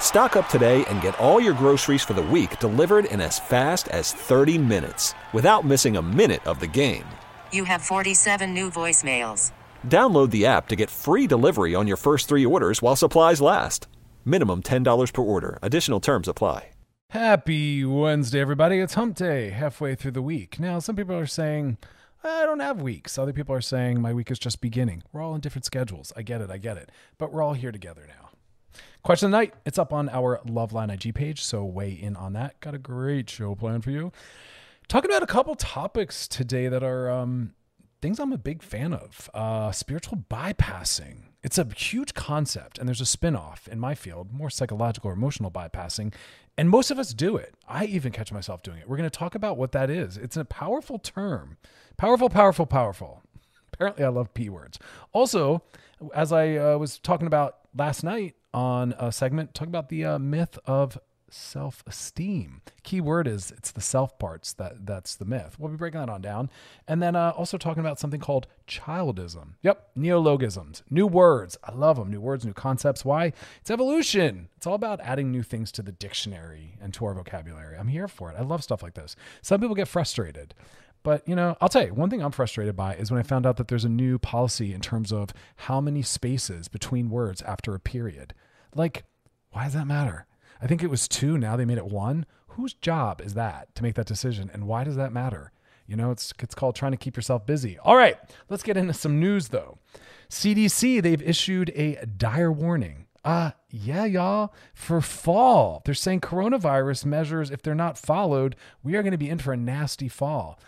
Stock up today and get all your groceries for the week delivered in as fast as 30 minutes without missing a minute of the game. You have 47 new voicemails. Download the app to get free delivery on your first three orders while supplies last. Minimum $10 per order. Additional terms apply. Happy Wednesday, everybody. It's hump day, halfway through the week. Now, some people are saying, I don't have weeks. Other people are saying, my week is just beginning. We're all in different schedules. I get it. I get it. But we're all here together now. Question of the night. It's up on our Loveline IG page, so weigh in on that. Got a great show planned for you. Talking about a couple topics today that are um, things I'm a big fan of. Uh, spiritual bypassing. It's a huge concept, and there's a spin-off in my field, more psychological or emotional bypassing, and most of us do it. I even catch myself doing it. We're going to talk about what that is. It's a powerful term. Powerful, powerful, powerful. Apparently, I love P words. Also, as I uh, was talking about last night on a segment, talking about the uh, myth of self-esteem. Key word is it's the self parts that that's the myth. We'll be breaking that on down, and then uh, also talking about something called childism. Yep, neologisms, new words. I love them. New words, new concepts. Why? It's evolution. It's all about adding new things to the dictionary and to our vocabulary. I'm here for it. I love stuff like this. Some people get frustrated. But, you know, I'll tell you, one thing I'm frustrated by is when I found out that there's a new policy in terms of how many spaces between words after a period. Like, why does that matter? I think it was two. Now they made it one. Whose job is that to make that decision? And why does that matter? You know, it's, it's called trying to keep yourself busy. All right, let's get into some news though. CDC, they've issued a dire warning. Uh, yeah, y'all, for fall. They're saying coronavirus measures, if they're not followed, we are going to be in for a nasty fall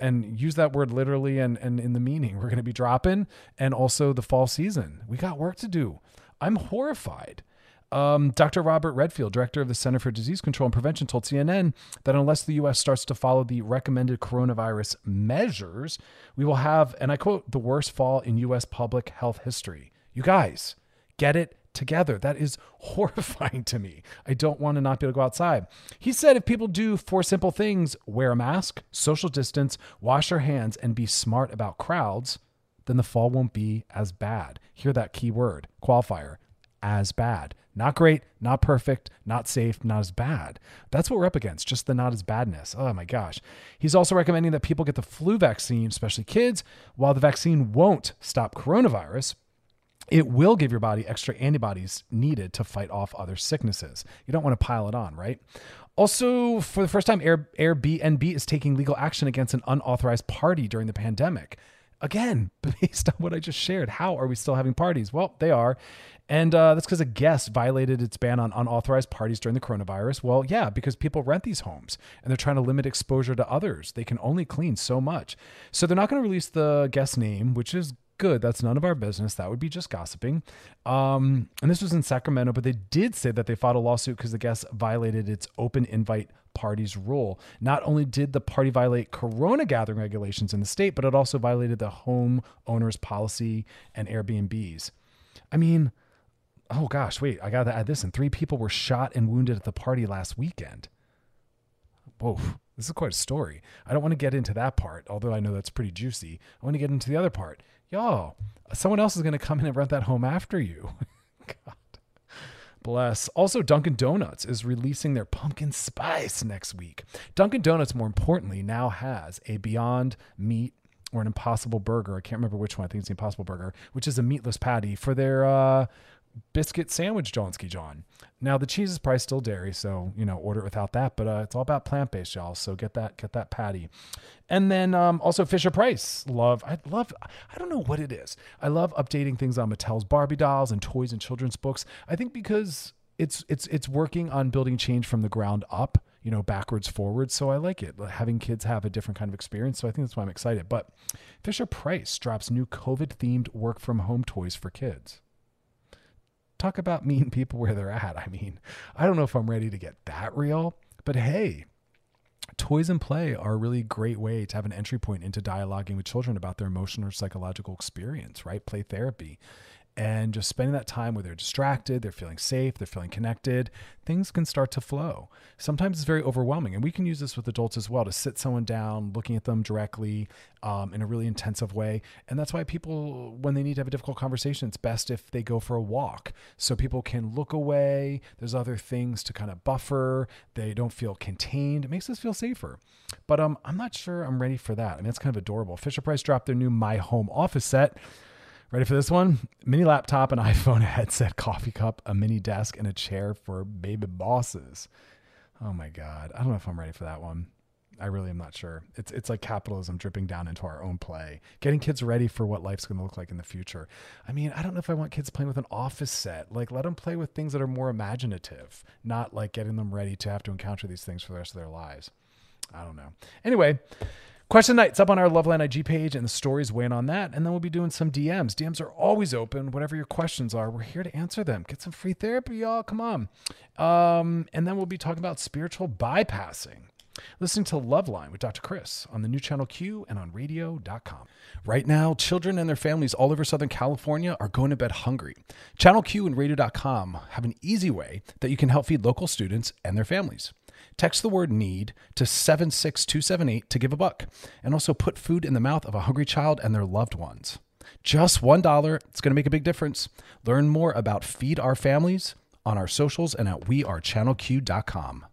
and use that word literally and, and in the meaning we're going to be dropping and also the fall season we got work to do i'm horrified um, Dr. Robert Redfield, director of the Center for Disease Control and Prevention, told CNN that unless the U.S. starts to follow the recommended coronavirus measures, we will have, and I quote, the worst fall in U.S. public health history. You guys, get it together. That is horrifying to me. I don't want to not be able to go outside. He said if people do four simple things wear a mask, social distance, wash their hands, and be smart about crowds, then the fall won't be as bad. Hear that key word, qualifier, as bad. Not great, not perfect, not safe, not as bad. That's what we're up against, just the not as badness. Oh my gosh. He's also recommending that people get the flu vaccine, especially kids. While the vaccine won't stop coronavirus, it will give your body extra antibodies needed to fight off other sicknesses. You don't want to pile it on, right? Also, for the first time, Air, Airbnb is taking legal action against an unauthorized party during the pandemic. Again, based on what I just shared, how are we still having parties? Well, they are. And uh, that's because a guest violated its ban on unauthorized parties during the coronavirus. Well, yeah, because people rent these homes and they're trying to limit exposure to others. They can only clean so much. So they're not going to release the guest name, which is good. That's none of our business. That would be just gossiping. Um, and this was in Sacramento, but they did say that they filed a lawsuit because the guest violated its open invite parties rule. Not only did the party violate corona gathering regulations in the state, but it also violated the home owners policy and Airbnbs. I mean, oh gosh, wait, I got to add this. And three people were shot and wounded at the party last weekend. Whoa, this is quite a story. I don't want to get into that part, although I know that's pretty juicy. I want to get into the other part. Y'all, someone else is going to come in and rent that home after you. God. Bless. Also, Dunkin' Donuts is releasing their pumpkin spice next week. Dunkin' Donuts, more importantly, now has a Beyond Meat or an Impossible Burger. I can't remember which one. I think it's the Impossible Burger, which is a meatless patty for their uh, biscuit sandwich Johnski John. Now the cheese is probably still dairy, so you know order it without that. But uh, it's all about plant based, y'all. So get that get that patty, and then um, also Fisher Price. Love I love I don't know what it is. I love updating things on Mattel's Barbie dolls and toys and children's books. I think because it's it's it's working on building change from the ground up you know, backwards, forwards. So I like it. Having kids have a different kind of experience. So I think that's why I'm excited. But Fisher Price drops new COVID themed work from home toys for kids. Talk about meeting people where they're at. I mean, I don't know if I'm ready to get that real, but hey, toys and play are a really great way to have an entry point into dialoguing with children about their emotional or psychological experience, right? Play therapy and just spending that time where they're distracted, they're feeling safe, they're feeling connected, things can start to flow. Sometimes it's very overwhelming, and we can use this with adults as well to sit someone down, looking at them directly um, in a really intensive way. And that's why people, when they need to have a difficult conversation, it's best if they go for a walk so people can look away. There's other things to kind of buffer, they don't feel contained. It makes us feel safer. But um, I'm not sure I'm ready for that. I mean, it's kind of adorable. Fisher Price dropped their new My Home Office set. Ready for this one? Mini laptop, an iPhone, a headset, coffee cup, a mini desk, and a chair for baby bosses. Oh my God. I don't know if I'm ready for that one. I really am not sure. It's it's like capitalism dripping down into our own play, getting kids ready for what life's going to look like in the future. I mean, I don't know if I want kids playing with an office set. Like, let them play with things that are more imaginative, not like getting them ready to have to encounter these things for the rest of their lives. I don't know. Anyway, Question night's up on our Loveline IG page, and the stories weighing on that. And then we'll be doing some DMs. DMs are always open. Whatever your questions are, we're here to answer them. Get some free therapy, y'all. Come on. Um, and then we'll be talking about spiritual bypassing. Listening to Loveline with Dr. Chris on the new channel Q and on radio.com. Right now, children and their families all over Southern California are going to bed hungry. Channel Q and radio.com have an easy way that you can help feed local students and their families. Text the word need to 76278 to give a buck and also put food in the mouth of a hungry child and their loved ones. Just $1. It's going to make a big difference. Learn more about Feed Our Families on our socials and at wearechannelq.com.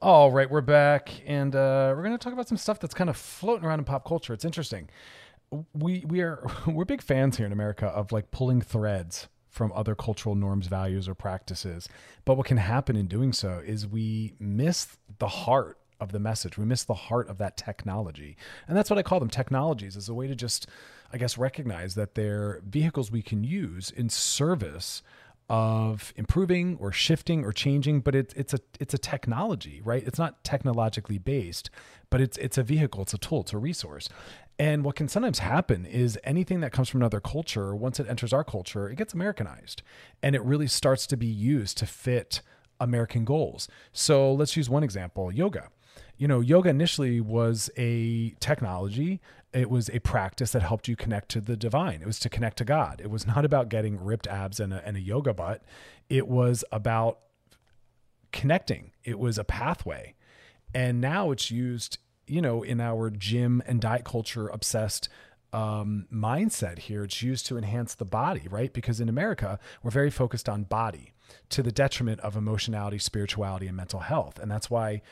All right, we're back, and uh, we're going to talk about some stuff that's kind of floating around in pop culture. It's interesting. We we are we're big fans here in America of like pulling threads from other cultural norms, values, or practices. But what can happen in doing so is we miss the heart of the message. We miss the heart of that technology. And that's what I call them technologies as a way to just, I guess, recognize that they're vehicles we can use in service of improving or shifting or changing, but it, it's a it's a technology, right? It's not technologically based, but it's it's a vehicle, it's a tool, it's a resource. And what can sometimes happen is anything that comes from another culture, once it enters our culture, it gets Americanized and it really starts to be used to fit American goals. So let's use one example yoga. You know, yoga initially was a technology, it was a practice that helped you connect to the divine. It was to connect to God. It was not about getting ripped abs and a, and a yoga butt, it was about connecting, it was a pathway. And now it's used you know, in our gym and diet culture obsessed um, mindset here, it's used to enhance the body, right? Because in America, we're very focused on body to the detriment of emotionality, spirituality, and mental health. And that's why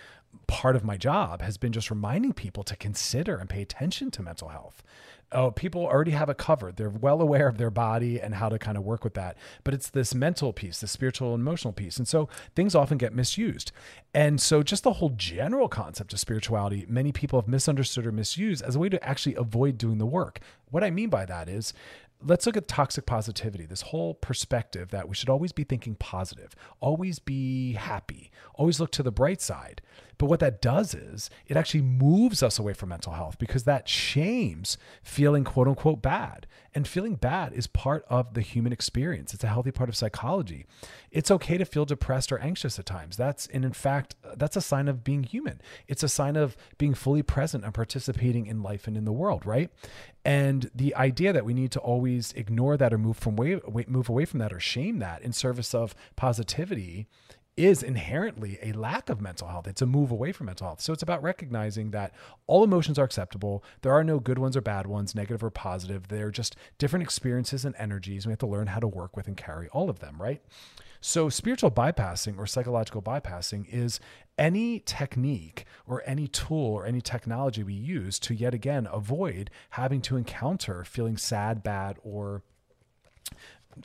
part of my job has been just reminding people to consider and pay attention to mental health oh, people already have it covered. They're well aware of their body and how to kind of work with that. But it's this mental piece, the spiritual and emotional piece. And so things often get misused. And so just the whole general concept of spirituality, many people have misunderstood or misused as a way to actually avoid doing the work. What I mean by that is let's look at toxic positivity this whole perspective that we should always be thinking positive always be happy always look to the bright side but what that does is it actually moves us away from mental health because that shames feeling quote unquote bad. And feeling bad is part of the human experience. It's a healthy part of psychology. It's okay to feel depressed or anxious at times. That's, and in fact, that's a sign of being human. It's a sign of being fully present and participating in life and in the world, right? And the idea that we need to always ignore that or move from way, move away from that or shame that in service of positivity is inherently a lack of mental health. It's a move away from mental health. So it's about recognizing that all emotions are acceptable. There are no good ones or bad ones, negative or positive. They're just different experiences and energies. We have to learn how to work with and carry all of them, right? So, spiritual bypassing or psychological bypassing is any technique or any tool or any technology we use to yet again avoid having to encounter feeling sad, bad, or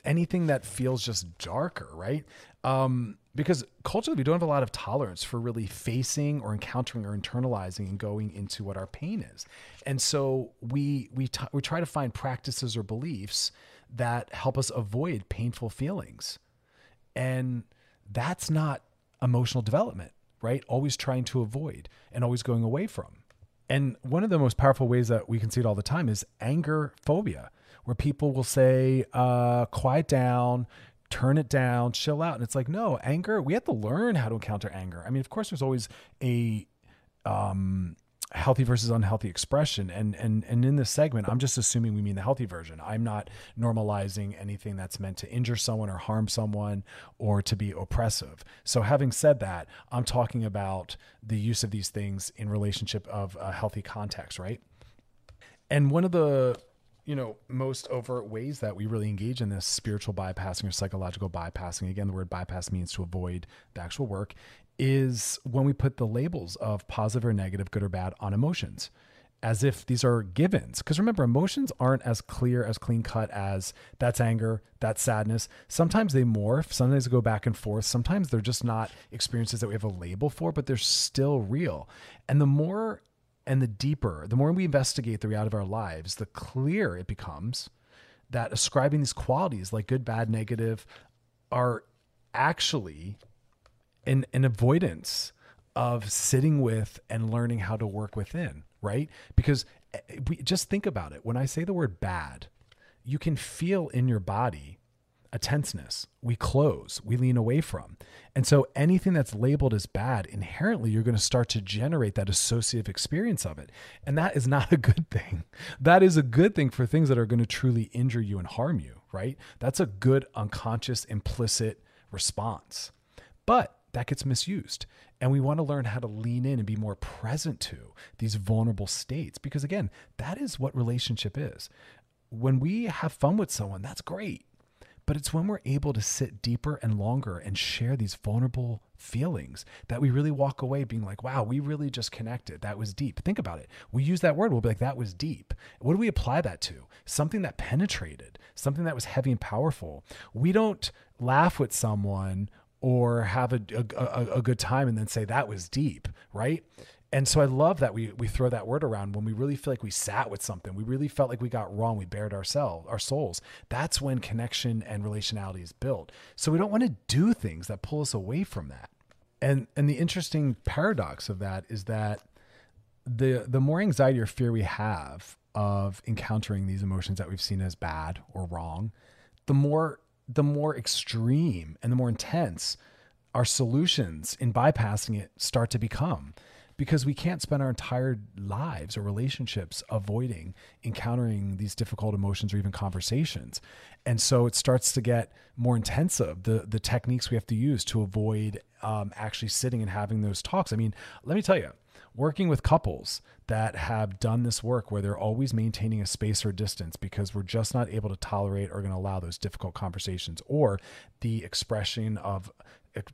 anything that feels just darker, right? Um, because culturally, we don't have a lot of tolerance for really facing or encountering or internalizing and going into what our pain is, and so we we t- we try to find practices or beliefs that help us avoid painful feelings, and that's not emotional development, right? Always trying to avoid and always going away from. And one of the most powerful ways that we can see it all the time is anger phobia where people will say, uh, quiet down, turn it down, chill out. And it's like, no, anger, we have to learn how to encounter anger. I mean, of course, there's always a um, healthy versus unhealthy expression. And, and, and in this segment, I'm just assuming we mean the healthy version. I'm not normalizing anything that's meant to injure someone or harm someone or to be oppressive. So having said that, I'm talking about the use of these things in relationship of a healthy context, right? And one of the you know, most overt ways that we really engage in this spiritual bypassing or psychological bypassing, again, the word bypass means to avoid the actual work, is when we put the labels of positive or negative, good or bad on emotions as if these are givens. Because remember, emotions aren't as clear, as clean cut as that's anger, that's sadness. Sometimes they morph, sometimes they go back and forth. Sometimes they're just not experiences that we have a label for, but they're still real. And the more and the deeper, the more we investigate the reality of our lives, the clearer it becomes that ascribing these qualities like good, bad, negative are actually an, an avoidance of sitting with and learning how to work within, right? Because eh, we just think about it. When I say the word bad, you can feel in your body a tenseness. We close, we lean away from. And so anything that's labeled as bad, inherently, you're going to start to generate that associative experience of it. And that is not a good thing. That is a good thing for things that are going to truly injure you and harm you, right? That's a good unconscious, implicit response. But that gets misused. And we want to learn how to lean in and be more present to these vulnerable states because, again, that is what relationship is. When we have fun with someone, that's great but it's when we're able to sit deeper and longer and share these vulnerable feelings that we really walk away being like, wow, we really just connected. That was deep. Think about it. We use that word, we'll be like, that was deep. What do we apply that to? Something that penetrated, something that was heavy and powerful. We don't laugh with someone or have a, a, a, good time and then say that was deep, right? And so I love that we we throw that word around when we really feel like we sat with something. We really felt like we got wrong. We bared ourselves, our souls. That's when connection and relationality is built. So we don't want to do things that pull us away from that. And and the interesting paradox of that is that the the more anxiety or fear we have of encountering these emotions that we've seen as bad or wrong, the more the more extreme and the more intense our solutions in bypassing it start to become because we can't spend our entire lives or relationships avoiding encountering these difficult emotions or even conversations. And so it starts to get more intensive, the, the techniques we have to use to avoid um, actually sitting and having those talks. I mean, let me tell you, working with couples that have done this work where they're always maintaining a space or distance because we're just not able to tolerate or going to allow those difficult conversations or the expression of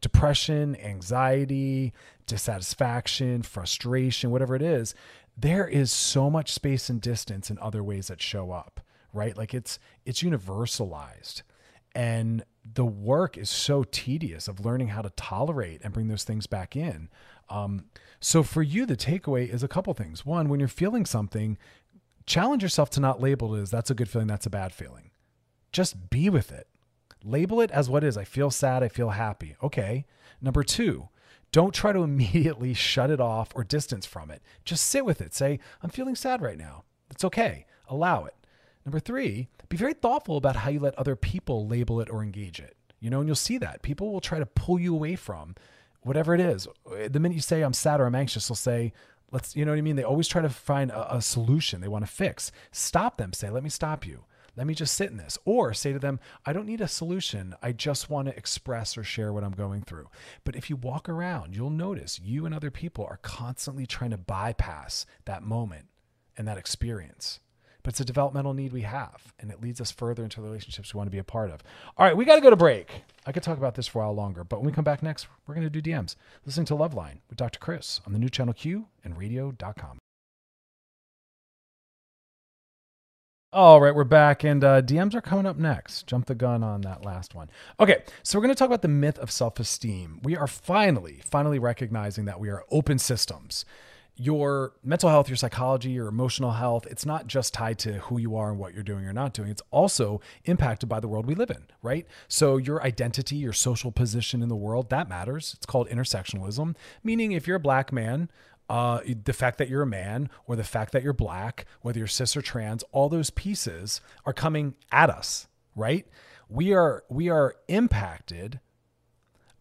depression, anxiety, dissatisfaction, frustration, whatever it is, there is so much space and distance in other ways that show up, right? Like it's it's universalized. And the work is so tedious of learning how to tolerate and bring those things back in. Um, so for you, the takeaway is a couple things. One, when you're feeling something, challenge yourself to not label it as that's a good feeling, that's a bad feeling. Just be with it. Label it as what is. I feel sad. I feel happy. Okay. Number two, don't try to immediately shut it off or distance from it. Just sit with it. Say, I'm feeling sad right now. It's okay. Allow it. Number three, be very thoughtful about how you let other people label it or engage it. You know, and you'll see that people will try to pull you away from whatever it is. The minute you say I'm sad or I'm anxious, they'll say, let's, you know what I mean? They always try to find a, a solution they want to fix. Stop them. Say, let me stop you Let me just sit in this. Or say to them, I don't need a solution. I just want to express or share what I'm going through. But if you walk around, you'll notice you and other people are constantly trying to bypass that moment and that experience. But it's a developmental need we have, and it leads us further into the relationships we want to be a part of. All right, we got to go to break. I could talk about this for a while longer, but when we come back next, we're going to do DMs. Listening to Loveline with Dr. Chris on the new channel Q and radio.com. All right, we're back, and uh, DMs are coming up next. Jump the gun on that last one. Okay, so we're going to talk about the myth of self esteem. We are finally, finally recognizing that we are open systems. Your mental health, your psychology, your emotional health, it's not just tied to who you are and what you're doing or not doing. It's also impacted by the world we live in, right? So, your identity, your social position in the world, that matters. It's called intersectionalism, meaning if you're a black man, uh, the fact that you're a man or the fact that you're black, whether you're cis or trans, all those pieces are coming at us, right? We are we are impacted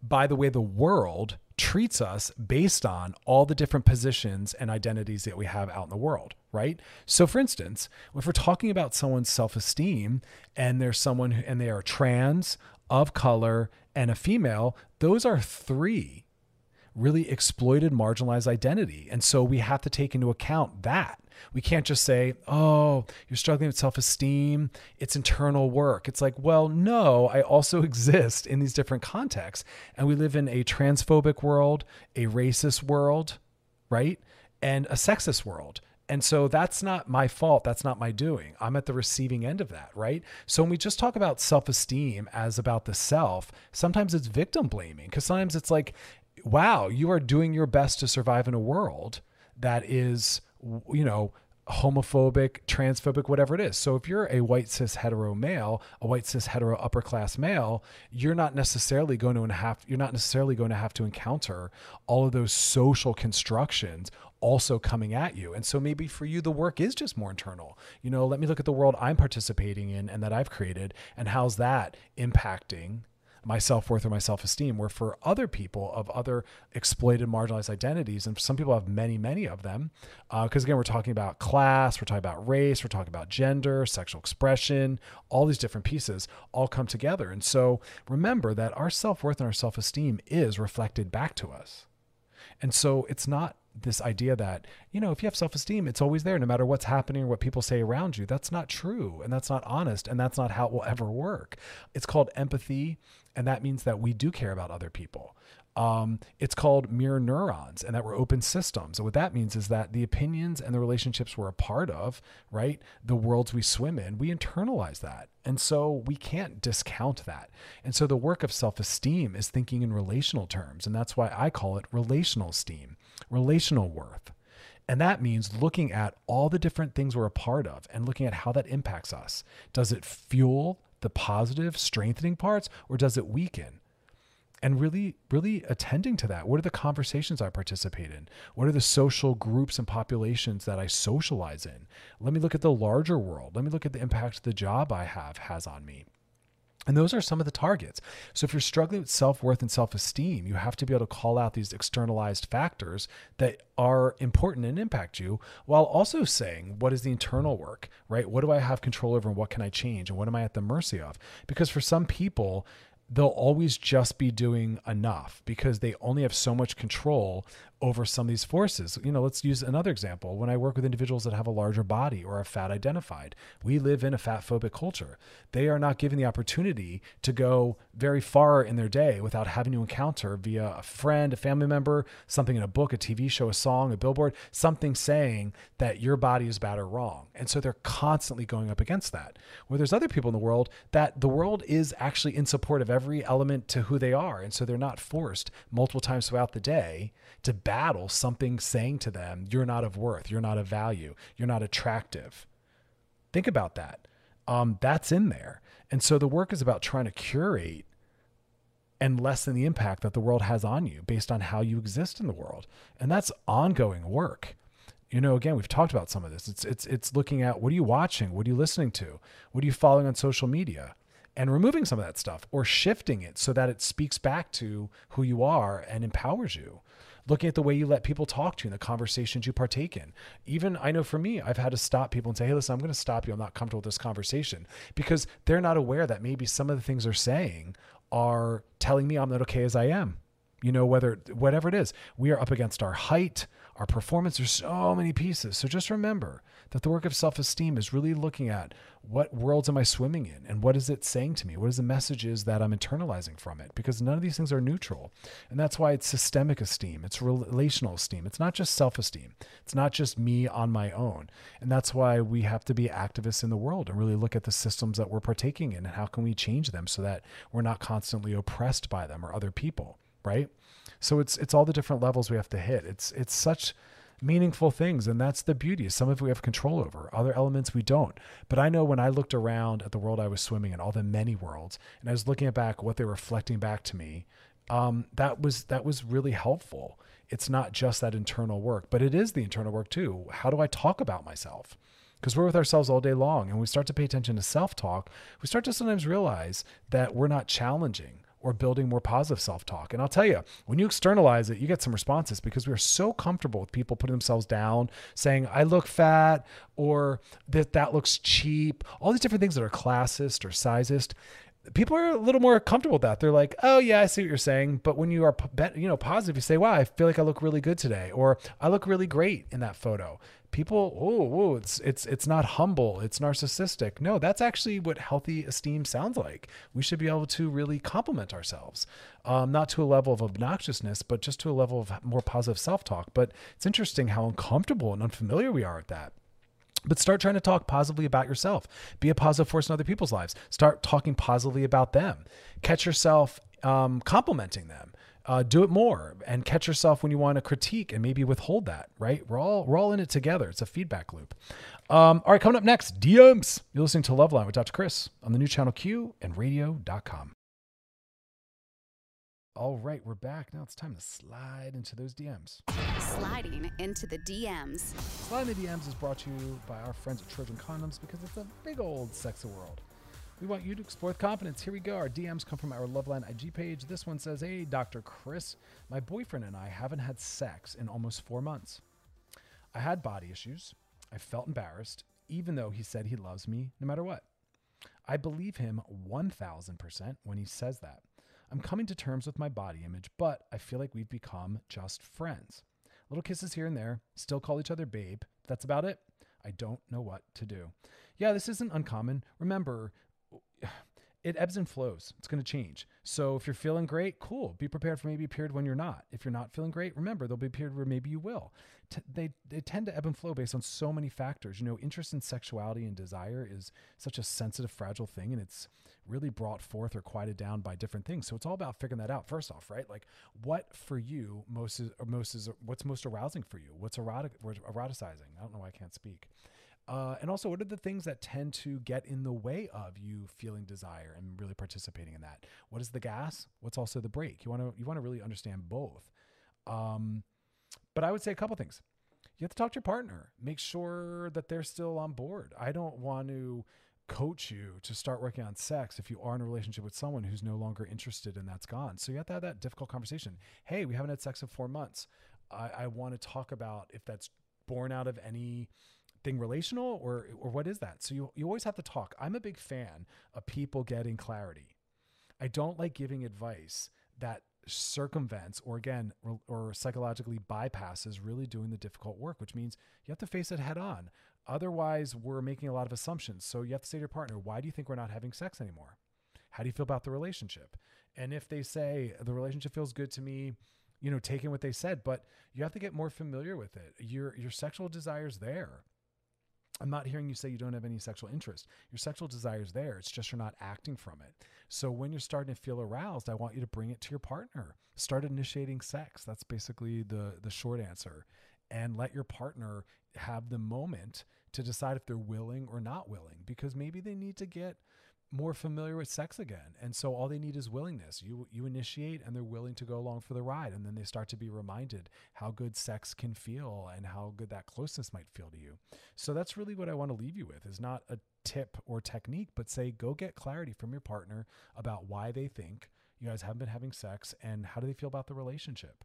by the way the world treats us based on all the different positions and identities that we have out in the world, right? So for instance, if we're talking about someone's self-esteem and there's someone who, and they are trans, of color, and a female, those are three really exploited, marginalized identity. And so we have to take into account that. We can't just say, oh, you're struggling with self esteem. It's internal work. It's like, well, no, I also exist in these different contexts. And we live in a transphobic world, a racist world, right? And a sexist world. And so that's not my fault. That's not my doing. I'm at the receiving end of that, right? So when we just talk about self esteem as about the self, sometimes it's victim blaming because sometimes it's like, wow, you are doing your best to survive in a world that is, you know, homophobic, transphobic, whatever it is. So if you're a white cis hetero male, a white cis hetero upper class male, you're not necessarily going to have you're not necessarily going to have to encounter all of those social constructions also coming at you. And so maybe for you the work is just more internal. You know, let me look at the world I'm participating in and that I've created and how's that impacting my self worth or my self esteem. Where for other people of other exploited, marginalized identities, and some people have many, many of them, because uh, again, we're talking about class, we're talking about race, we're talking about gender, sexual expression, all these different pieces all come together. And so remember that our self worth and our self esteem is reflected back to us. And so it's not this idea that, you know, if you have self esteem, it's always there no matter what's happening or what people say around you. That's not true. And that's not honest. And that's not how it will ever work. It's called empathy. And that means that we do care about other people. Um, it's called mirror neurons and that we're open systems. And what that means is that the opinions and the relationships we're a part of, right? The worlds we swim in, we internalize that. And so we can't discount that. And so the work of self esteem is thinking in relational terms. And that's why I call it relational esteem, relational worth. And that means looking at all the different things we're a part of and looking at how that impacts us. Does it fuel the positive, strengthening parts, or does it weaken? and really really attending to that what are the conversations i participate in? What are the social groups and populations that i socialize in? Let me look at the larger world. Let me look at the impact the job i have has on me and those are some of the targets. So, if you're struggling with self worth and self esteem, you have to be able to call out these externalized factors that are important and impact you while also saying, what is the internal work, right? What do I have control over and what can I change? And what am I at the mercy of? Because for some people, they'll always just be doing enough because they only have so much control over some of these forces. You know, let's use another example. When I work with individuals that have a larger body or are fat identified, we live in a fat phobic culture. They are not given the opportunity to go very far in their day without having to encounter via a friend, a family member, something in a book, a TV show, a song, a billboard, something saying that your body is bad or wrong. And so they're constantly going up against that. Where there's other people in the world that the world is actually in support of every element to who they are. And so they're not forced multiple times throughout the day to battle something saying to them, you're not of worth, you're not of value, you're not attractive. Think about that. Um, that's in there. And so the work is about trying to curate and lessen the impact that the world has on you based on how you exist in the world. And that's ongoing work. You know, again, we've talked about some of this. It's it's it's looking at what are you watching? What are you listening to? What are you following on social media? And removing some of that stuff or shifting it so that it speaks back to who you are and empowers you looking at the way you let people talk to you and the conversations you partake in. Even I know for me, I've had to stop people and say, hey, listen, I'm going to stop you. I'm not comfortable with this conversation because they're not aware that maybe some of the things they're saying are telling me I'm not okay as I am. You know, whether whatever it is, we are up against our height, our performance. There's so many pieces. So just remember that the work of self esteem is really looking at what worlds am I swimming in and what is it saying to me? What is the messages that I'm internalizing from it? Because none of these things are neutral. And that's why it's systemic esteem, it's relational esteem. It's not just self esteem, it's not just me on my own. And that's why we have to be activists in the world and really look at the systems that we're partaking in and how can we change them so that we're not constantly oppressed by them or other people, right? So it's it's all the different levels we have to hit. It's it's such meaningful things and that's the beauty some of we have control over other elements we don't. But i know when i looked around at the world i was swimming in all the many worlds and i was looking at back what they were reflecting back to me um, that was that was really helpful. It's not just that internal work but it is the internal work too. How do i talk about myself? Because we're with ourselves all day long and we start to pay attention to self-talk we start to sometimes realize that we're not challenging or building more positive self talk. And I'll tell you, when you externalize it, you get some responses because we're so comfortable with people putting themselves down, saying, I look fat, or that that looks cheap, all these different things that are classist or sizist. People are a little more comfortable with that. They're like, "Oh yeah, I see what you're saying." But when you are, you know, positive, you say, "Wow, I feel like I look really good today," or "I look really great in that photo." people oh, it's it's it's not humble it's narcissistic no that's actually what healthy esteem sounds like we should be able to really compliment ourselves um, not to a level of obnoxiousness but just to a level of more positive self-talk but it's interesting how uncomfortable and unfamiliar we are at that but start trying to talk positively about yourself. Be a positive force in other people's lives. Start talking positively about them. Catch yourself um, complimenting them uh, do it more and catch yourself when you want to critique and maybe withhold that right we're all we're all in it together it's a feedback loop um, all right coming up next dms you're listening to Love loveline with dr chris on the new channel q and radio.com all right we're back now it's time to slide into those dms sliding into the dms sliding the dms is brought to you by our friends at trojan condoms because it's a big old sexy world we want you to explore with confidence. Here we go. Our DMs come from our Loveline IG page. This one says, Hey, Dr. Chris, my boyfriend and I haven't had sex in almost four months. I had body issues. I felt embarrassed, even though he said he loves me no matter what. I believe him 1000% when he says that. I'm coming to terms with my body image, but I feel like we've become just friends. Little kisses here and there, still call each other babe. That's about it. I don't know what to do. Yeah, this isn't uncommon. Remember, it ebbs and flows. It's going to change. So if you're feeling great, cool. Be prepared for maybe a period when you're not. If you're not feeling great, remember there'll be a period where maybe you will. T- they they tend to ebb and flow based on so many factors. You know, interest in sexuality and desire is such a sensitive, fragile thing, and it's really brought forth or quieted down by different things. So it's all about figuring that out. First off, right? Like what for you most is most is what's most arousing for you? What's erotic? Eroticizing? I don't know. why I can't speak. Uh, and also, what are the things that tend to get in the way of you feeling desire and really participating in that? What is the gas? What's also the brake? You want to you want to really understand both. Um, but I would say a couple things. You have to talk to your partner. Make sure that they're still on board. I don't want to coach you to start working on sex if you are in a relationship with someone who's no longer interested and that's gone. So you have to have that difficult conversation. Hey, we haven't had sex in four months. I, I want to talk about if that's born out of any thing relational or or what is that? So you you always have to talk. I'm a big fan of people getting clarity. I don't like giving advice that circumvents or again or, psychologically bypasses really doing the difficult work, which means you have to face it head on. Otherwise, we're making a lot of assumptions. So you have to say to your partner, why do you think we're not having sex anymore? How do you feel about the relationship? And if they say the relationship feels good to me, you know, taking what they said, but you have to get more familiar with it. Your your sexual desires there. I'm not hearing you say you don't have any sexual interest. Your sexual desire is there. It's just you're not acting from it. So when you're starting to feel aroused, I want you to bring it to your partner. Start initiating sex. That's basically the the short answer. And let your partner have the moment to decide if they're willing or not willing because maybe they need to get more familiar with sex again. And so all they need is willingness. You you initiate and they're willing to go along for the ride and then they start to be reminded how good sex can feel and how good that closeness might feel to you. So that's really what I want to leave you with is not a tip or technique, but say go get clarity from your partner about why they think you guys haven't been having sex and how do they feel about the relationship.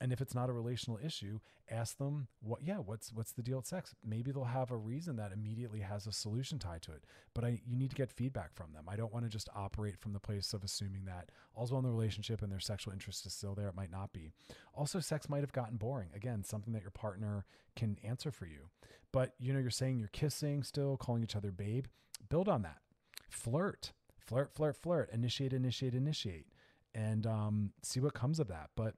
And if it's not a relational issue, ask them what yeah, what's what's the deal with sex? Maybe they'll have a reason that immediately has a solution tied to it. But I you need to get feedback from them. I don't want to just operate from the place of assuming that all's well in the relationship and their sexual interest is still there. It might not be. Also, sex might have gotten boring. Again, something that your partner can answer for you. But you know, you're saying you're kissing still, calling each other babe. Build on that. Flirt. Flirt, flirt, flirt. Initiate, initiate, initiate. And um, see what comes of that. But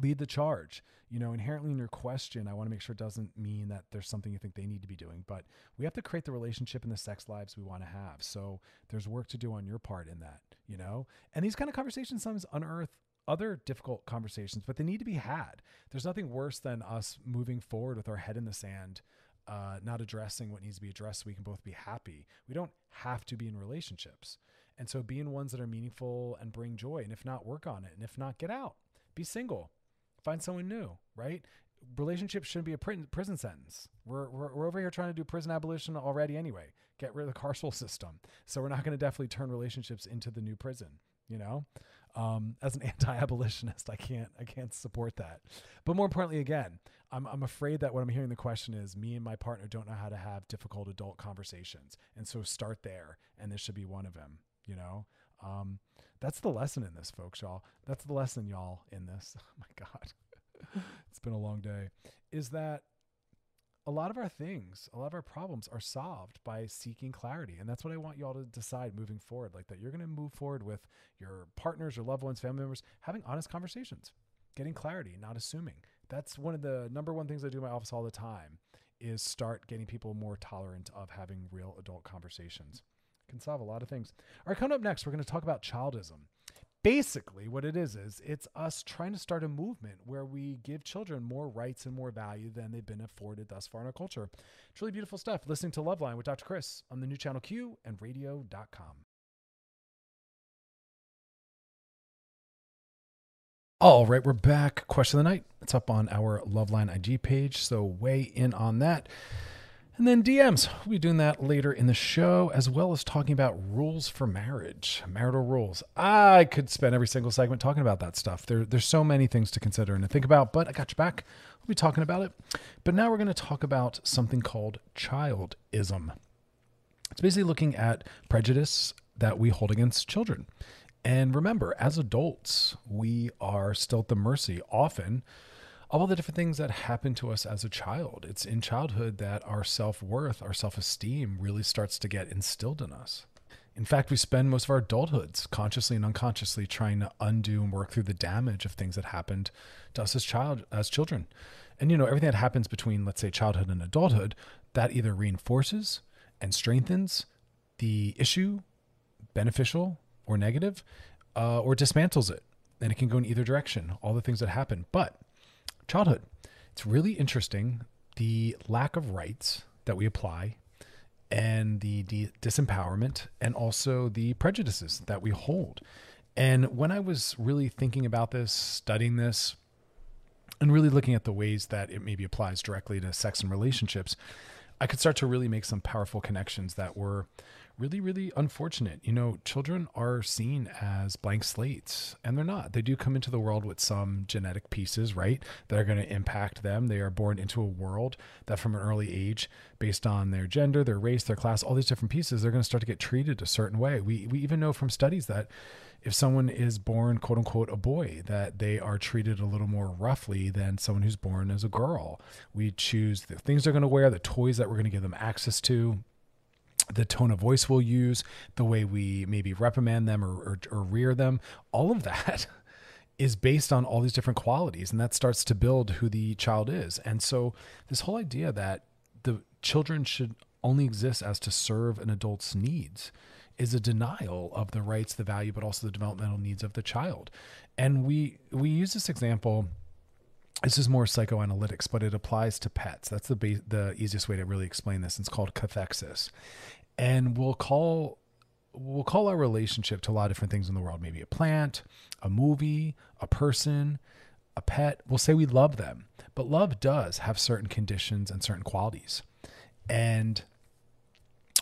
lead the charge. You know, inherently in your question, I want to make sure it doesn't mean that there's something you think they need to be doing, but we have to create the relationship and the sex lives we want to have. So there's work to do on your part in that, you know? And these kind of conversations sometimes unearth other difficult conversations, but they need to be had. There's nothing worse than us moving forward with our head in the sand, uh, not addressing what needs to be addressed so we can both be happy. We don't have to be in relationships. And so be in ones that are meaningful and bring joy. And if not, work on it. And if not, get out. Be single find someone new, right? Relationships shouldn't be a prison sentence. We're, we're, we're over here trying to do prison abolition already anyway. Get rid of the carceral system. So we're not going to definitely turn relationships into the new prison. You know, um, as an anti-abolitionist, I can't I can't support that. But more importantly, again, I'm I'm afraid that what I'm hearing the question is me and my partner don't know how to have difficult adult conversations, and so start there, and this should be one of them. You know, um, that's the lesson in this, folks, y'all. That's the lesson, y'all, in this. Oh my God. it's been a long day. Is that a lot of our things, a lot of our problems are solved by seeking clarity. And that's what I want y'all to decide moving forward. Like that you're going to move forward with your partners, your loved ones, family members, having honest conversations, getting clarity, not assuming. That's one of the number one things I do in my office all the time is start getting people more tolerant of having real adult conversations can solve a lot of things. All right, coming up next, we're going to talk about childism. Basically, what it is is it's us trying to start a movement where we give children more rights and more value than they've been afforded thus far in our culture. Truly really beautiful stuff. Listening to Loveline with Dr. Chris on the new channel Q and radio.com. All right, we're back. Question of the night. It's up on our Loveline IG page, so weigh in on that. And then DMs. We'll be doing that later in the show, as well as talking about rules for marriage, marital rules. I could spend every single segment talking about that stuff. There, there's so many things to consider and to think about, but I got you back. We'll be talking about it. But now we're going to talk about something called childism. It's basically looking at prejudice that we hold against children. And remember, as adults, we are still at the mercy often all the different things that happen to us as a child. It's in childhood that our self worth, our self esteem really starts to get instilled in us. In fact, we spend most of our adulthoods consciously and unconsciously trying to undo and work through the damage of things that happened to us as child as children. And you know, everything that happens between let's say childhood and adulthood, that either reinforces and strengthens the issue, beneficial or negative, uh, or dismantles it. And it can go in either direction, all the things that happen. But childhood. It's really interesting the lack of rights that we apply and the disempowerment and also the prejudices that we hold. And when I was really thinking about this, studying this, and really looking at the ways that it maybe applies directly to sex and relationships, I could start to really make some powerful connections that were really, really unfortunate. You know, children are seen as blank slates, and they're not. They do come into the world with some genetic pieces, right, that are going to impact them. They are born into a world that, from an early age, based on their gender, their race, their class, all these different pieces, they're going to start to get treated a certain way. We, we even know from studies that if someone is born quote unquote a boy that they are treated a little more roughly than someone who's born as a girl we choose the things they're going to wear the toys that we're going to give them access to the tone of voice we'll use, the way we maybe reprimand them or, or, or rear them, all of that is based on all these different qualities. And that starts to build who the child is. And so, this whole idea that the children should only exist as to serve an adult's needs is a denial of the rights, the value, but also the developmental needs of the child. And we we use this example this is more psychoanalytics, but it applies to pets. That's the the easiest way to really explain this. It's called cathexis, and we'll call we'll call our relationship to a lot of different things in the world. Maybe a plant, a movie, a person, a pet. We'll say we love them, but love does have certain conditions and certain qualities, and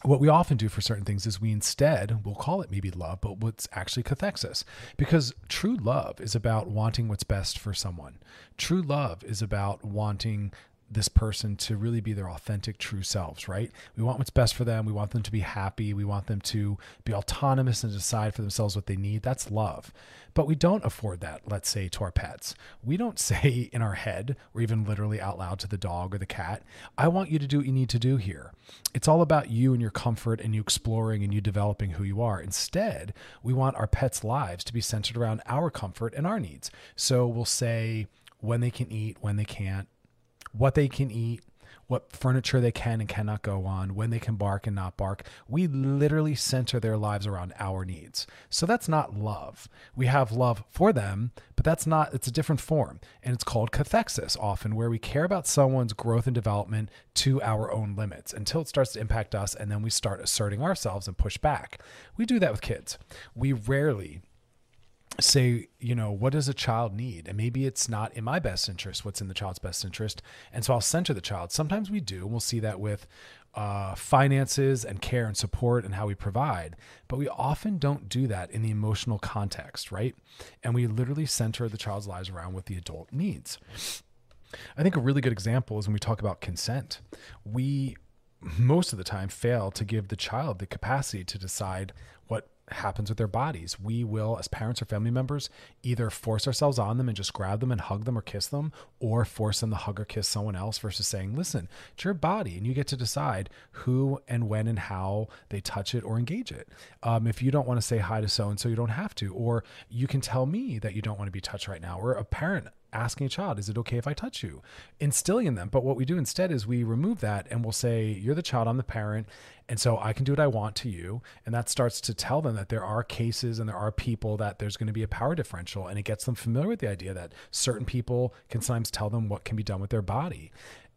what we often do for certain things is we instead we'll call it maybe love but what's actually cathexis. Because true love is about wanting what's best for someone. True love is about wanting this person to really be their authentic true selves right? We want what's best for them. We want them to be happy. We want them to be autonomous and decide for themselves what they need. That's love. But we don't afford that let's say to our pets. We don't say in our head or even literally out loud to the dog or the cat i want you to do what you need to do here. It's all about you and your comfort and you exploring and you developing who you are. Instead we want our pets lives to be centered around our comfort and our needs. So we'll say when they can eat when they can't what they can eat, what furniture they can and cannot go on, when they can bark and not bark. We literally center their lives around our needs. So that's not love. We have love for them, but that's not, it's a different form. And it's called cathexis often, where we care about someone's growth and development to our own limits until it starts to impact us. And then we start asserting ourselves and push back. We do that with kids. We rarely say, you know, what does a child need? And maybe it's not in my best interest what's in the child's best interest. And so I'll center the child. Sometimes we do. We'll see that with uh, finances and care and support and how we provide. But we often don't do that in the emotional context, right? And we literally center the child's lives around what the adult needs. I think a really good example is when we talk about consent. We most of the time fail to give the child the capacity to decide what happens with their bodies. We will, as parents or family members, either force ourselves on them and just grab them and hug them or kiss them, or force them to hug or kiss someone else versus saying, listen, it's your body and you get to decide who and when and how they touch it or engage it. Um, if you don't want to say hi to so and so, you don't have to. Or you can tell me that you don't want to be touched right now. Or a parent asking a child, is it okay if I touch you? Instilling in them. But what we do instead is we remove that and we'll say, you're the child, I'm the parent. And so I can do what I want to you. And that starts to tell them that there are cases and there are people that there's going to be a power differential. And it gets them familiar with the idea that certain people can sometimes tell them what can be done with their body.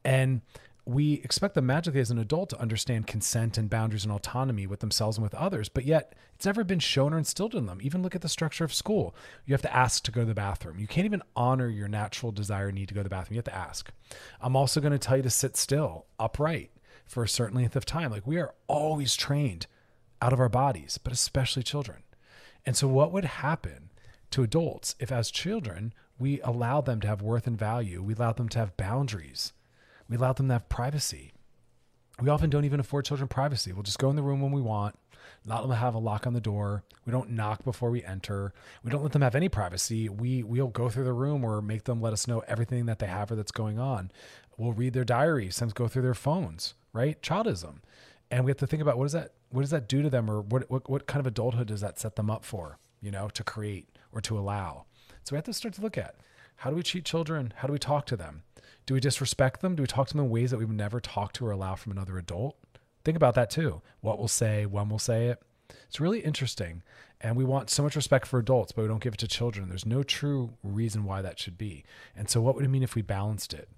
And we expect them magically as an adult to understand consent and boundaries and autonomy with themselves and with others, but yet it's never been shown or instilled in them. Even look at the structure of school. You have to ask to go to the bathroom. You can't even honor your natural desire need to go to the bathroom. You have to ask. I'm also going to tell you to sit still, upright for a certain length of time. Like we are always trained out of our bodies, but especially children. And so, what would happen to adults if, as children, we allow them to have worth and value? We allow them to have boundaries we allow them to have privacy. We often don't even afford children privacy. We'll just go in the room when we want, not let them have a lock on the door. We don't knock before we enter. We don't let them have any privacy. We we'll go through the room or make them let us know everything that they have or that's going on. We'll read their diaries, sometimes go through their phones, right? Childism. And we have to think about what does that what does that do to them or what, what what kind of adulthood does that set them up for, you know, to create or to allow. So we have to start to look at how do we treat children? How do we talk to them? Do we disrespect them? Do we talk to them in ways that we would never talk to or allow from another adult? Think about that too. What we'll say, when we'll say it. It's really interesting. And we want so much respect for adults, but we don't give it to children. There's no true reason why that should be. And so, what would it mean if we balanced it?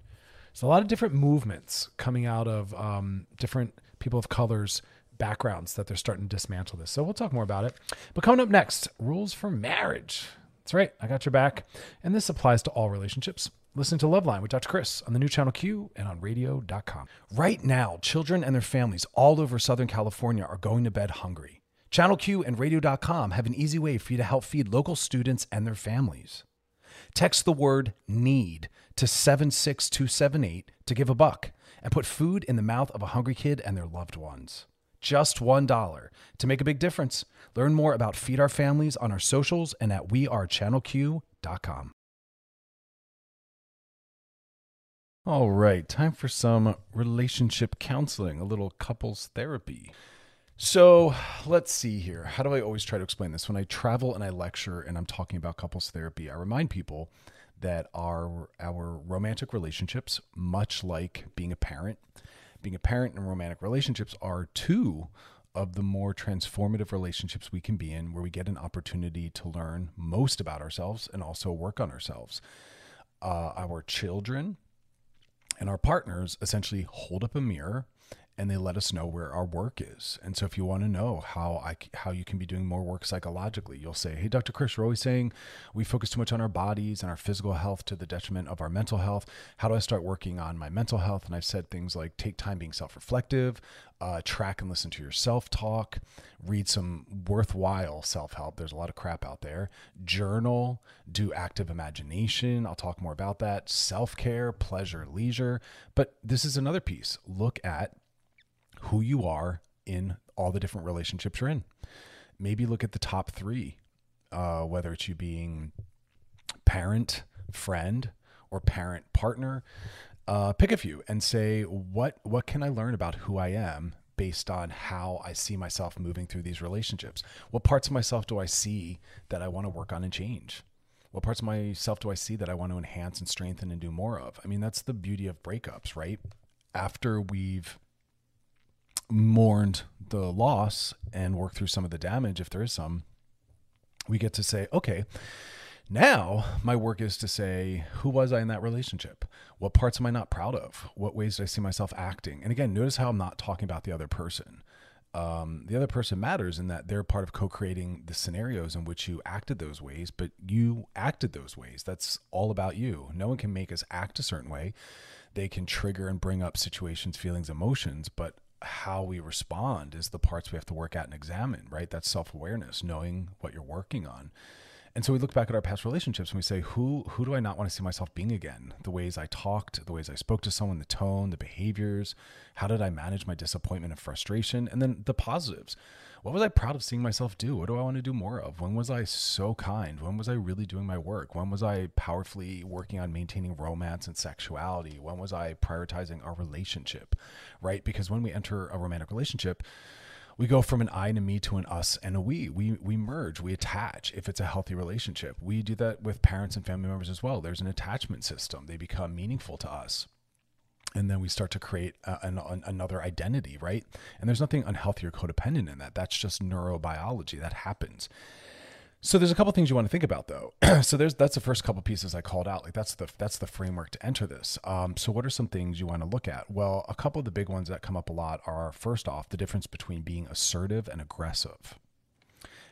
There's a lot of different movements coming out of um, different people of colors backgrounds that they're starting to dismantle this. So we'll talk more about it. But coming up next, rules for marriage. That's right, I got your back. And this applies to all relationships. Listen to Loveline with Dr. Chris on the new channel Q and on radio.com. Right now, children and their families all over Southern California are going to bed hungry. Channel Q and radio.com have an easy way for you to help feed local students and their families. Text the word NEED to 76278 to give a buck and put food in the mouth of a hungry kid and their loved ones. Just $1 to make a big difference. Learn more about Feed Our Families on our socials and at wearechannelq.com. All right, time for some relationship counseling, a little couples therapy. So let's see here. How do I always try to explain this? When I travel and I lecture and I'm talking about couples therapy, I remind people that our our romantic relationships, much like being a parent, being a parent and romantic relationships are two of the more transformative relationships we can be in where we get an opportunity to learn most about ourselves and also work on ourselves. Uh, our children and our partners essentially hold up a mirror and they let us know where our work is. And so if you want to know how I how you can be doing more work psychologically, you'll say, "Hey, Dr. Chris, you're always saying we focus too much on our bodies and our physical health to the detriment of our mental health. How do I start working on my mental health?" And I've said things like take time being self-reflective, uh, track and listen to your self-talk, read some worthwhile self-help. There's a lot of crap out there. Journal, do active imagination. I'll talk more about that. Self-care, pleasure, leisure. But this is another piece. Look at who you are in all the different relationships you're in. Maybe look at the top three, uh, whether it's you being parent, friend, or parent partner. Uh, pick a few and say what what can I learn about who I am based on how I see myself moving through these relationships. What parts of myself do I see that I want to work on and change? What parts of myself do I see that I want to enhance and strengthen and do more of? I mean, that's the beauty of breakups, right? After we've mourned the loss and worked through some of the damage, if there is some, we get to say, okay, now my work is to say, who was I in that relationship? What parts am I not proud of? What ways do I see myself acting? And again, notice how I'm not talking about the other person. Um, the other person matters in that they're part of co-creating the scenarios in which you acted those ways, but you acted those ways. That's all about you. No one can make us act a certain way. They can trigger and bring up situations, feelings, emotions, but how we respond is the parts we have to work at and examine, right? That's self awareness, knowing what you're working on. And so we look back at our past relationships and we say, who who do I not want to see myself being again? The ways I talked, the ways I spoke to someone, the tone, the behaviors. How did I manage my disappointment and frustration? And then the positives. What was I proud of seeing myself do? What do I want to do more of? When was I so kind? When was I really doing my work? When was I powerfully working on maintaining romance and sexuality? When was I prioritizing our relationship? Right? Because when we enter a romantic relationship, we go from an I and a me to an us and a we. We we merge, we attach if it's a healthy relationship. We do that with parents and family members as well. There's an attachment system. They become meaningful to us and then we start to create an, an, another identity, right? And there's nothing unhealthy or codependent in that. That's just neurobiology that happens. So there's a couple things you want to think about though. so there's that's the first couple pieces I called out. Like that's the that's the framework to enter this. Um, so what are some things you want to look at? Well, a couple of the big ones that come up a lot are first off the difference between being assertive and aggressive.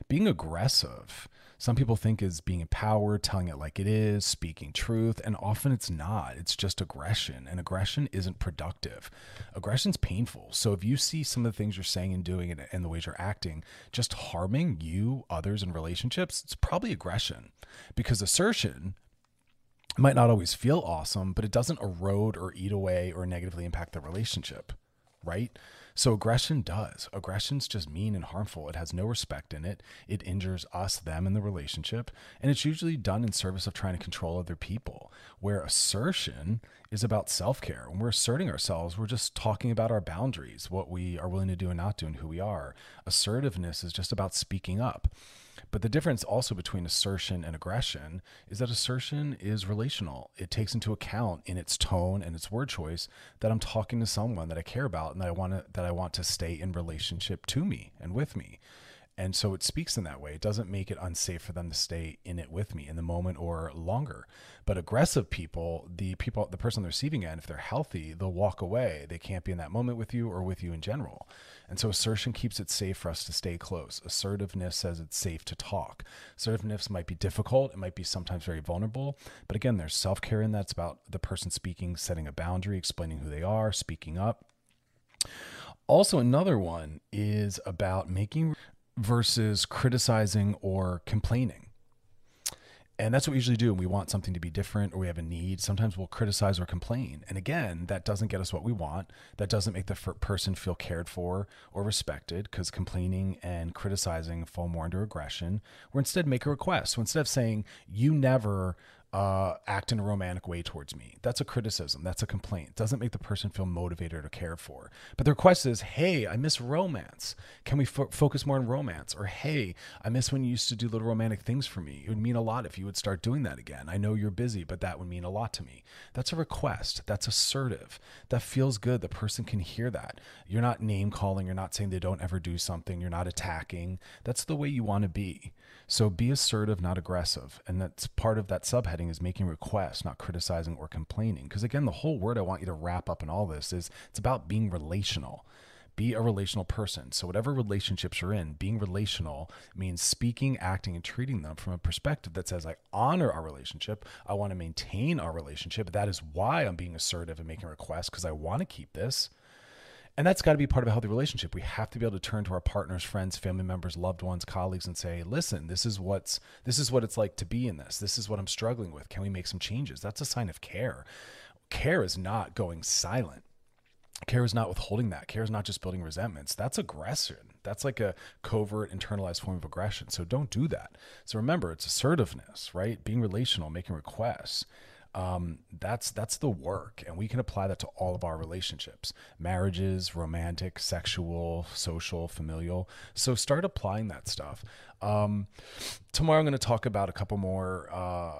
Being aggressive some people think is being empowered, telling it like it is, speaking truth, and often it's not. It's just aggression, and aggression isn't productive. Aggression's painful. So if you see some of the things you're saying and doing and, and the ways you're acting just harming you, others, and relationships, it's probably aggression. Because assertion might not always feel awesome, but it doesn't erode or eat away or negatively impact the relationship, right? So aggression does. Aggression's just mean and harmful. It has no respect in it. It injures us, them, in the relationship. And it's usually done in service of trying to control other people. Where assertion is about self care. When we're asserting ourselves, we're just talking about our boundaries, what we are willing to do and not do, and who we are. Assertiveness is just about speaking up. But the difference also between assertion and aggression is that assertion is relational. It takes into account in its tone and its word choice that I'm talking to someone that I care about and that I want to that I want to stay in relationship to me and with me. And so it speaks in that way. It doesn't make it unsafe for them to stay in it with me in the moment or longer. But aggressive people, the people, the person on the receiving end, if they're healthy, they'll walk away. They can't be in that moment with you or with you in general. And so assertion keeps it safe for us to stay close. Assertiveness says it's safe to talk. Assertiveness might be difficult. It might be sometimes very vulnerable. But again, there's self care in that. It's about the person speaking, setting a boundary, explaining who they are, speaking up. Also, another one is about making versus criticizing or complaining. And that's what we usually do we want something to be different or we have a need. Sometimes we'll criticize or complain. And again, that doesn't get us what we want. That doesn't make the person feel cared for or respected because complaining and criticizing fall more into aggression. Or instead make a request. So instead of saying, you never uh, act in a romantic way towards me. That's a criticism. That's a complaint. It doesn't make the person feel motivated or cared for. But the request is, hey, I miss romance. Can we fo- focus more on romance? Or hey, I miss when you used to do little romantic things for me. It would mean a lot if you would start doing that again. I know you're busy, but that would mean a lot to me. That's a request. That's assertive. That feels good. The person can hear that. You're not name calling. You're not saying they don't ever do something. You're not attacking. That's the way you want to be. So be assertive, not aggressive. And that's part of that subheading is making requests, not criticizing or complaining. Because again, the whole word I want you to wrap up in all this is it's about being relational. Be a relational person. So, whatever relationships you're in, being relational means speaking, acting, and treating them from a perspective that says, I honor our relationship. I want to maintain our relationship. That is why I'm being assertive and making requests because I want to keep this. And that's got to be part of a healthy relationship. We have to be able to turn to our partners, friends, family members, loved ones, colleagues and say, "Listen, this is what's this is what it's like to be in this. This is what I'm struggling with. Can we make some changes?" That's a sign of care. Care is not going silent. Care is not withholding that. Care is not just building resentments. That's aggression. That's like a covert, internalized form of aggression. So don't do that. So remember, it's assertiveness, right? Being relational, making requests. Um, that's that's the work, and we can apply that to all of our relationships, marriages, romantic, sexual, social, familial. So start applying that stuff. Um, tomorrow, I'm going to talk about a couple more. Uh,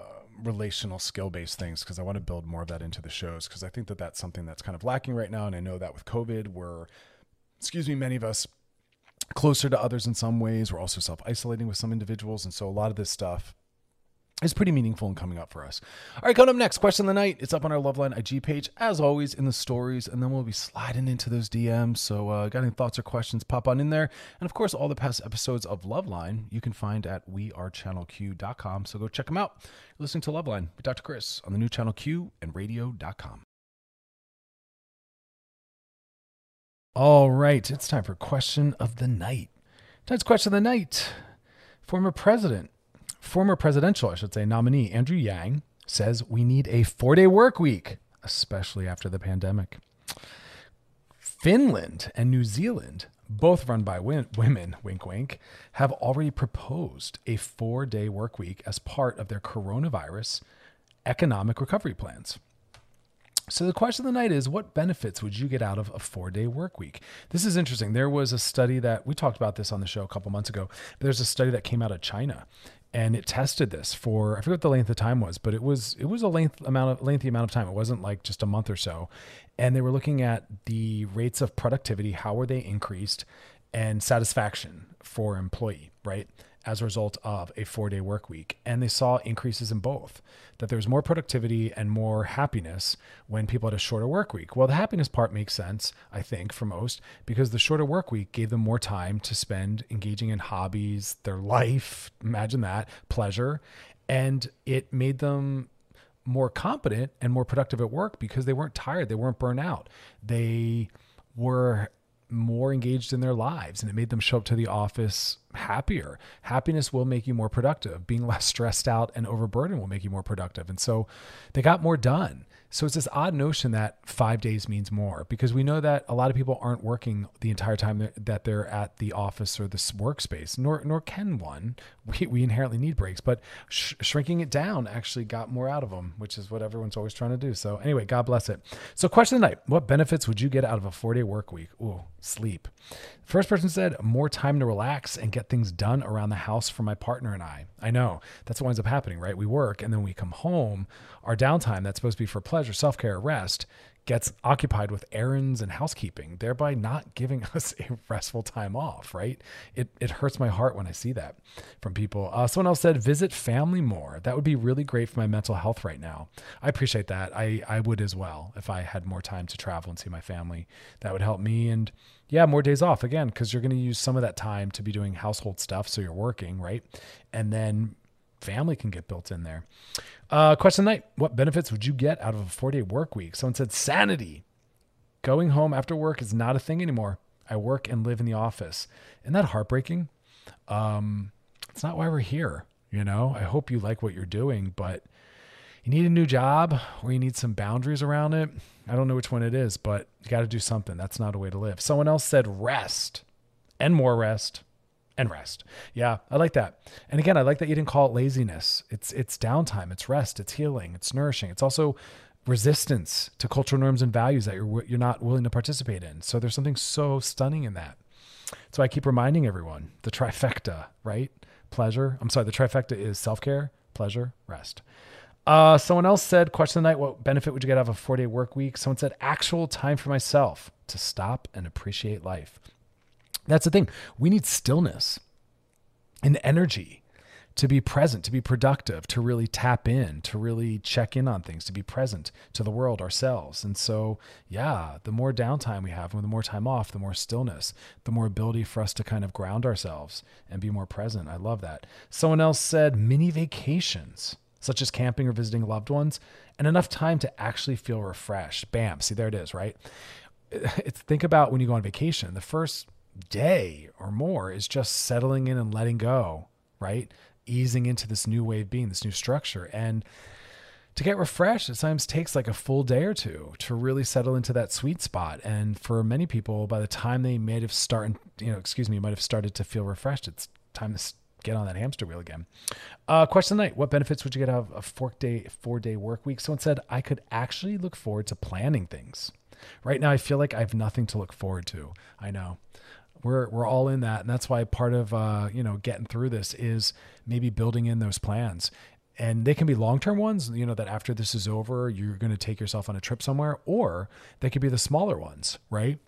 relational skill based things because I want to build more of that into the shows because I think that that's something that's kind of lacking right now. And I know that with COVID, we're, excuse me, many of us closer to others in some ways. We're also self isolating with some individuals. And so a lot of this stuff is pretty meaningful and coming up for us. All right, coming up next, question of the night. It's up on our Loveline IG page, as always, in the stories, and then we'll be sliding into those DMs. So, uh, got any thoughts or questions, pop on in there. And of course, all the past episodes of Loveline you can find at wearechannelq.com. So go check them out. You're listening to Loveline with Dr. Chris on the new channel Q and radio.com. All right, it's time for question of the night. Tonight's question of the night. Former president Former presidential, I should say, nominee Andrew Yang says we need a four day work week, especially after the pandemic. Finland and New Zealand, both run by women, wink wink, have already proposed a four day work week as part of their coronavirus economic recovery plans. So the question of the night is what benefits would you get out of a 4-day work week? This is interesting. There was a study that we talked about this on the show a couple months ago. There's a study that came out of China and it tested this for I forget what the length of time was, but it was it was a length amount of lengthy amount of time. It wasn't like just a month or so. And they were looking at the rates of productivity, how were they increased, and satisfaction for employee, right? As a result of a four day work week. And they saw increases in both, that there was more productivity and more happiness when people had a shorter work week. Well, the happiness part makes sense, I think, for most, because the shorter work week gave them more time to spend engaging in hobbies, their life, imagine that, pleasure. And it made them more competent and more productive at work because they weren't tired, they weren't burnt out. They were more engaged in their lives and it made them show up to the office happier. Happiness will make you more productive. Being less stressed out and overburdened will make you more productive. And so they got more done. So it's this odd notion that five days means more because we know that a lot of people aren't working the entire time that they're at the office or this workspace, nor nor can one. We, we inherently need breaks, but sh- shrinking it down actually got more out of them, which is what everyone's always trying to do. So anyway, God bless it. So question of the night: What benefits would you get out of a four day work week? Ooh, sleep. First person said more time to relax and get things done around the house for my partner and I. I know that's what ends up happening, right? We work and then we come home. Our downtime that's supposed to be for pleasure, self care, rest gets occupied with errands and housekeeping, thereby not giving us a restful time off, right? It, it hurts my heart when I see that from people. Uh, someone else said, visit family more. That would be really great for my mental health right now. I appreciate that. I, I would as well if I had more time to travel and see my family. That would help me. And yeah, more days off again, because you're going to use some of that time to be doing household stuff. So you're working, right? And then family can get built in there. Uh, question night What benefits would you get out of a four day work week? Someone said sanity. Going home after work is not a thing anymore. I work and live in the office. Isn't that heartbreaking? Um, it's not why we're here. You know, I hope you like what you're doing, but you need a new job or you need some boundaries around it. I don't know which one it is, but you got to do something. That's not a way to live. Someone else said rest and more rest and rest. Yeah, I like that. And again, I like that you didn't call it laziness. It's it's downtime, it's rest, it's healing, it's nourishing. It's also resistance to cultural norms and values that you're you're not willing to participate in. So there's something so stunning in that. So I keep reminding everyone the trifecta, right? Pleasure. I'm sorry, the trifecta is self-care, pleasure, rest. Uh, someone else said, question of the night, what benefit would you get out of a four day work week? Someone said, actual time for myself to stop and appreciate life. That's the thing. We need stillness and energy to be present, to be productive, to really tap in, to really check in on things, to be present to the world, ourselves. And so, yeah, the more downtime we have, the more time off, the more stillness, the more ability for us to kind of ground ourselves and be more present. I love that. Someone else said mini vacations, such as camping or visiting loved ones, and enough time to actually feel refreshed. Bam. See, there it is, right? It's, think about when you go on vacation, the first day or more is just settling in and letting go, right? easing into this new way of being, this new structure. And to get refreshed, it sometimes takes like a full day or two to really settle into that sweet spot. And for many people, by the time they might have started, you know, excuse me, might have started to feel refreshed, it's time to get on that hamster wheel again. Uh, question night: What benefits would you get out of a four day, four day work week? Someone said I could actually look forward to planning things. Right now, I feel like I have nothing to look forward to. I know we're we're all in that, and that's why part of uh, you know getting through this is maybe building in those plans. And they can be long term ones, you know, that after this is over, you're going to take yourself on a trip somewhere, or they could be the smaller ones, right?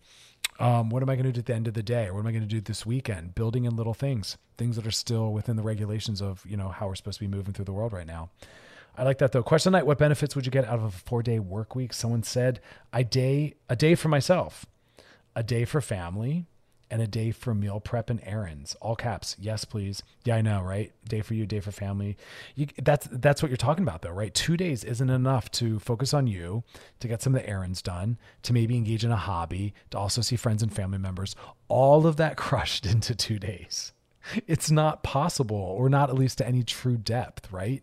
Um, what am I going to do at the end of the day? What am I going to do this weekend? Building in little things, things that are still within the regulations of, you know, how we're supposed to be moving through the world right now. I like that though. Question night: What benefits would you get out of a four-day work week? Someone said a day, a day for myself, a day for family, and a day for meal prep and errands. All caps. Yes, please. Yeah, I know, right? Day for you, day for family. You, that's that's what you're talking about, though, right? Two days isn't enough to focus on you, to get some of the errands done, to maybe engage in a hobby, to also see friends and family members. All of that crushed into two days. It's not possible, or not at least to any true depth, right?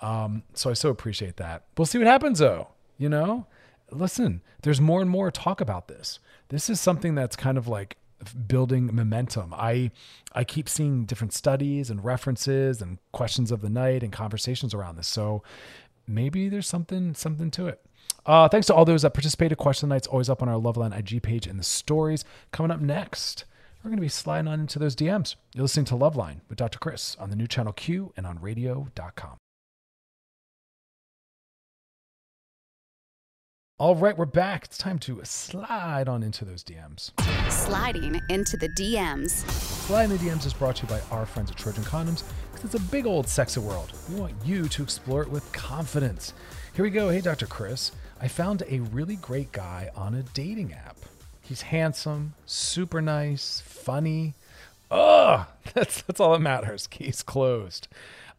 Um, so I so appreciate that. We'll see what happens, though. You know, listen, there's more and more talk about this. This is something that's kind of like building momentum. I I keep seeing different studies and references and questions of the night and conversations around this. So maybe there's something something to it. Uh, thanks to all those that participated. Question Night's always up on our Loveline IG page in the stories. Coming up next, we're going to be sliding on into those DMs. You're listening to Loveline with Dr. Chris on the new channel Q and on radio.com. All right, we're back. It's time to slide on into those DMs. Sliding into the DMs. Slide in the DMs is brought to you by our friends at Trojan Condoms because it's a big old sexy world. We want you to explore it with confidence. Here we go. Hey, Dr. Chris. I found a really great guy on a dating app. He's handsome, super nice, funny. Ugh, that's, that's all that matters. Case closed.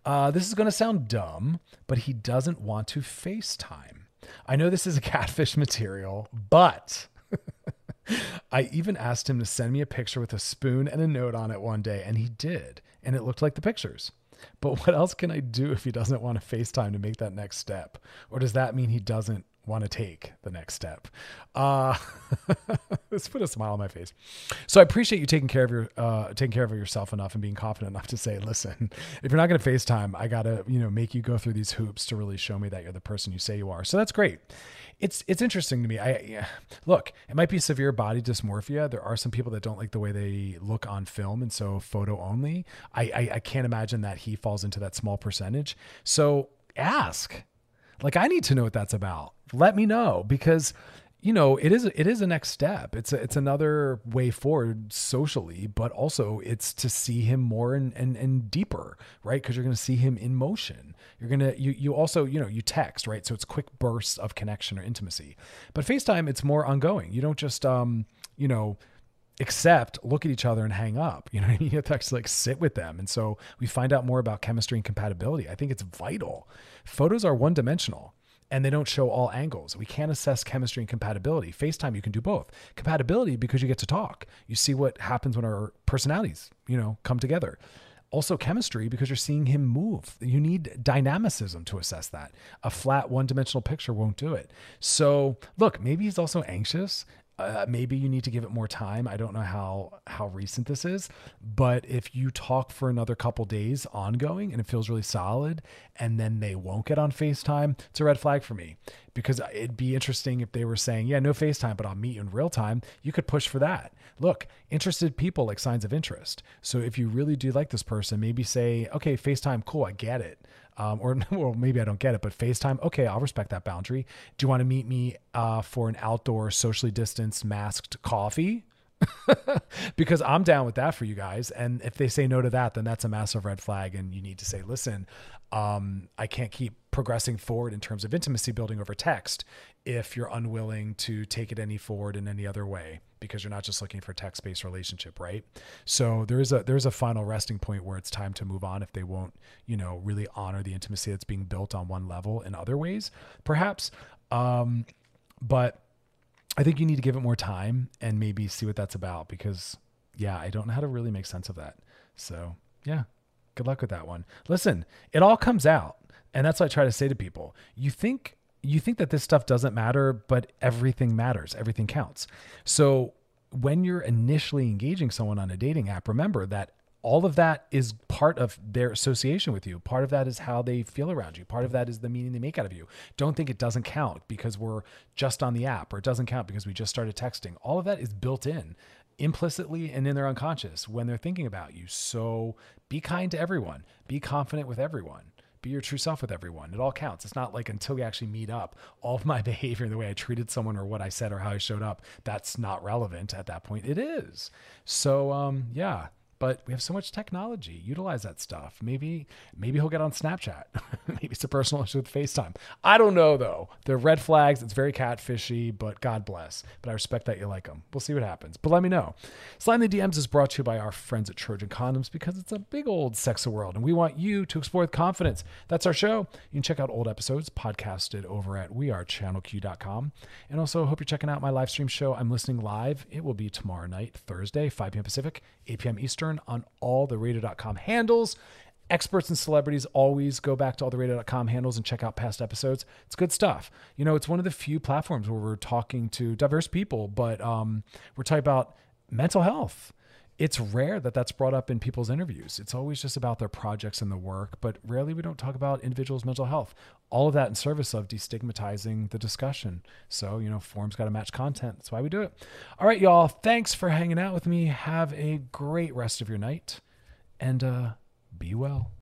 Uh, this is going to sound dumb, but he doesn't want to FaceTime. I know this is a catfish material, but I even asked him to send me a picture with a spoon and a note on it one day, and he did. And it looked like the pictures. But what else can I do if he doesn't want to FaceTime to make that next step? Or does that mean he doesn't want to take the next step. Uh, let's put a smile on my face. So I appreciate you taking care of your uh, taking care of yourself enough and being confident enough to say, listen, if you're not going to FaceTime, I gotta you know make you go through these hoops to really show me that you're the person you say you are. So that's great. It's it's interesting to me. I yeah, look, it might be severe body dysmorphia. There are some people that don't like the way they look on film, and so photo only. I, I, I can't imagine that he falls into that small percentage. So ask like I need to know what that's about. Let me know because you know it is it is a next step. It's a, it's another way forward socially, but also it's to see him more and and, and deeper, right? Because you're going to see him in motion. You're gonna you you also you know you text right, so it's quick bursts of connection or intimacy. But FaceTime, it's more ongoing. You don't just um you know accept, look at each other and hang up. You know, you have to actually like sit with them. And so we find out more about chemistry and compatibility. I think it's vital. Photos are one dimensional and they don't show all angles. We can't assess chemistry and compatibility. FaceTime, you can do both. Compatibility because you get to talk. You see what happens when our personalities, you know, come together. Also, chemistry because you're seeing him move. You need dynamicism to assess that. A flat one dimensional picture won't do it. So, look, maybe he's also anxious uh, maybe you need to give it more time. I don't know how how recent this is, but if you talk for another couple days ongoing and it feels really solid, and then they won't get on Facetime, it's a red flag for me because it'd be interesting if they were saying, "Yeah, no Facetime, but I'll meet you in real time." You could push for that. Look, interested people like signs of interest. So if you really do like this person, maybe say, "Okay, Facetime, cool, I get it." Um, or well, maybe I don't get it, but FaceTime, okay, I'll respect that boundary. Do you want to meet me uh, for an outdoor, socially distanced, masked coffee? because I'm down with that for you guys. And if they say no to that, then that's a massive red flag. And you need to say, listen, um, I can't keep progressing forward in terms of intimacy building over text if you're unwilling to take it any forward in any other way because you're not just looking for a text based relationship, right? So there is a there's a final resting point where it's time to move on if they won't, you know, really honor the intimacy that's being built on one level in other ways, perhaps. Um, but I think you need to give it more time and maybe see what that's about because, yeah, I don't know how to really make sense of that. So, yeah, good luck with that one. Listen, it all comes out. And that's what I try to say to people. You think you think that this stuff doesn't matter, but everything matters. Everything counts. So, when you're initially engaging someone on a dating app, remember that all of that is part of their association with you. Part of that is how they feel around you. Part of that is the meaning they make out of you. Don't think it doesn't count because we're just on the app or it doesn't count because we just started texting. All of that is built in implicitly and in their unconscious when they're thinking about you. So be kind to everyone, be confident with everyone. Be your true self with everyone. It all counts. It's not like until we actually meet up, all of my behavior, the way I treated someone or what I said or how I showed up, that's not relevant at that point. It is. So, um, yeah, but we have so much technology. Utilize that stuff. Maybe maybe he'll get on Snapchat. maybe it's a personal issue with FaceTime. I don't know though. They're red flags. It's very catfishy, but God bless. But I respect that you like them. We'll see what happens. But let me know. Slime the DMs is brought to you by our friends at Trojan Condoms because it's a big old sex world, and we want you to explore with confidence. That's our show. You can check out old episodes podcasted over at wearechannelq.com. And also hope you're checking out my live stream show. I'm listening live. It will be tomorrow night, Thursday, 5 p.m. Pacific, 8 p.m. Eastern on all the radio.com handles. Experts and celebrities always go back to all the radio.com handles and check out past episodes. It's good stuff. You know, it's one of the few platforms where we're talking to diverse people, but um, we're talking about mental health. It's rare that that's brought up in people's interviews. It's always just about their projects and the work, but rarely we don't talk about individuals' mental health. All of that in service of destigmatizing the discussion. So, you know, forms got to match content. That's why we do it. All right, y'all. Thanks for hanging out with me. Have a great rest of your night and uh, be well.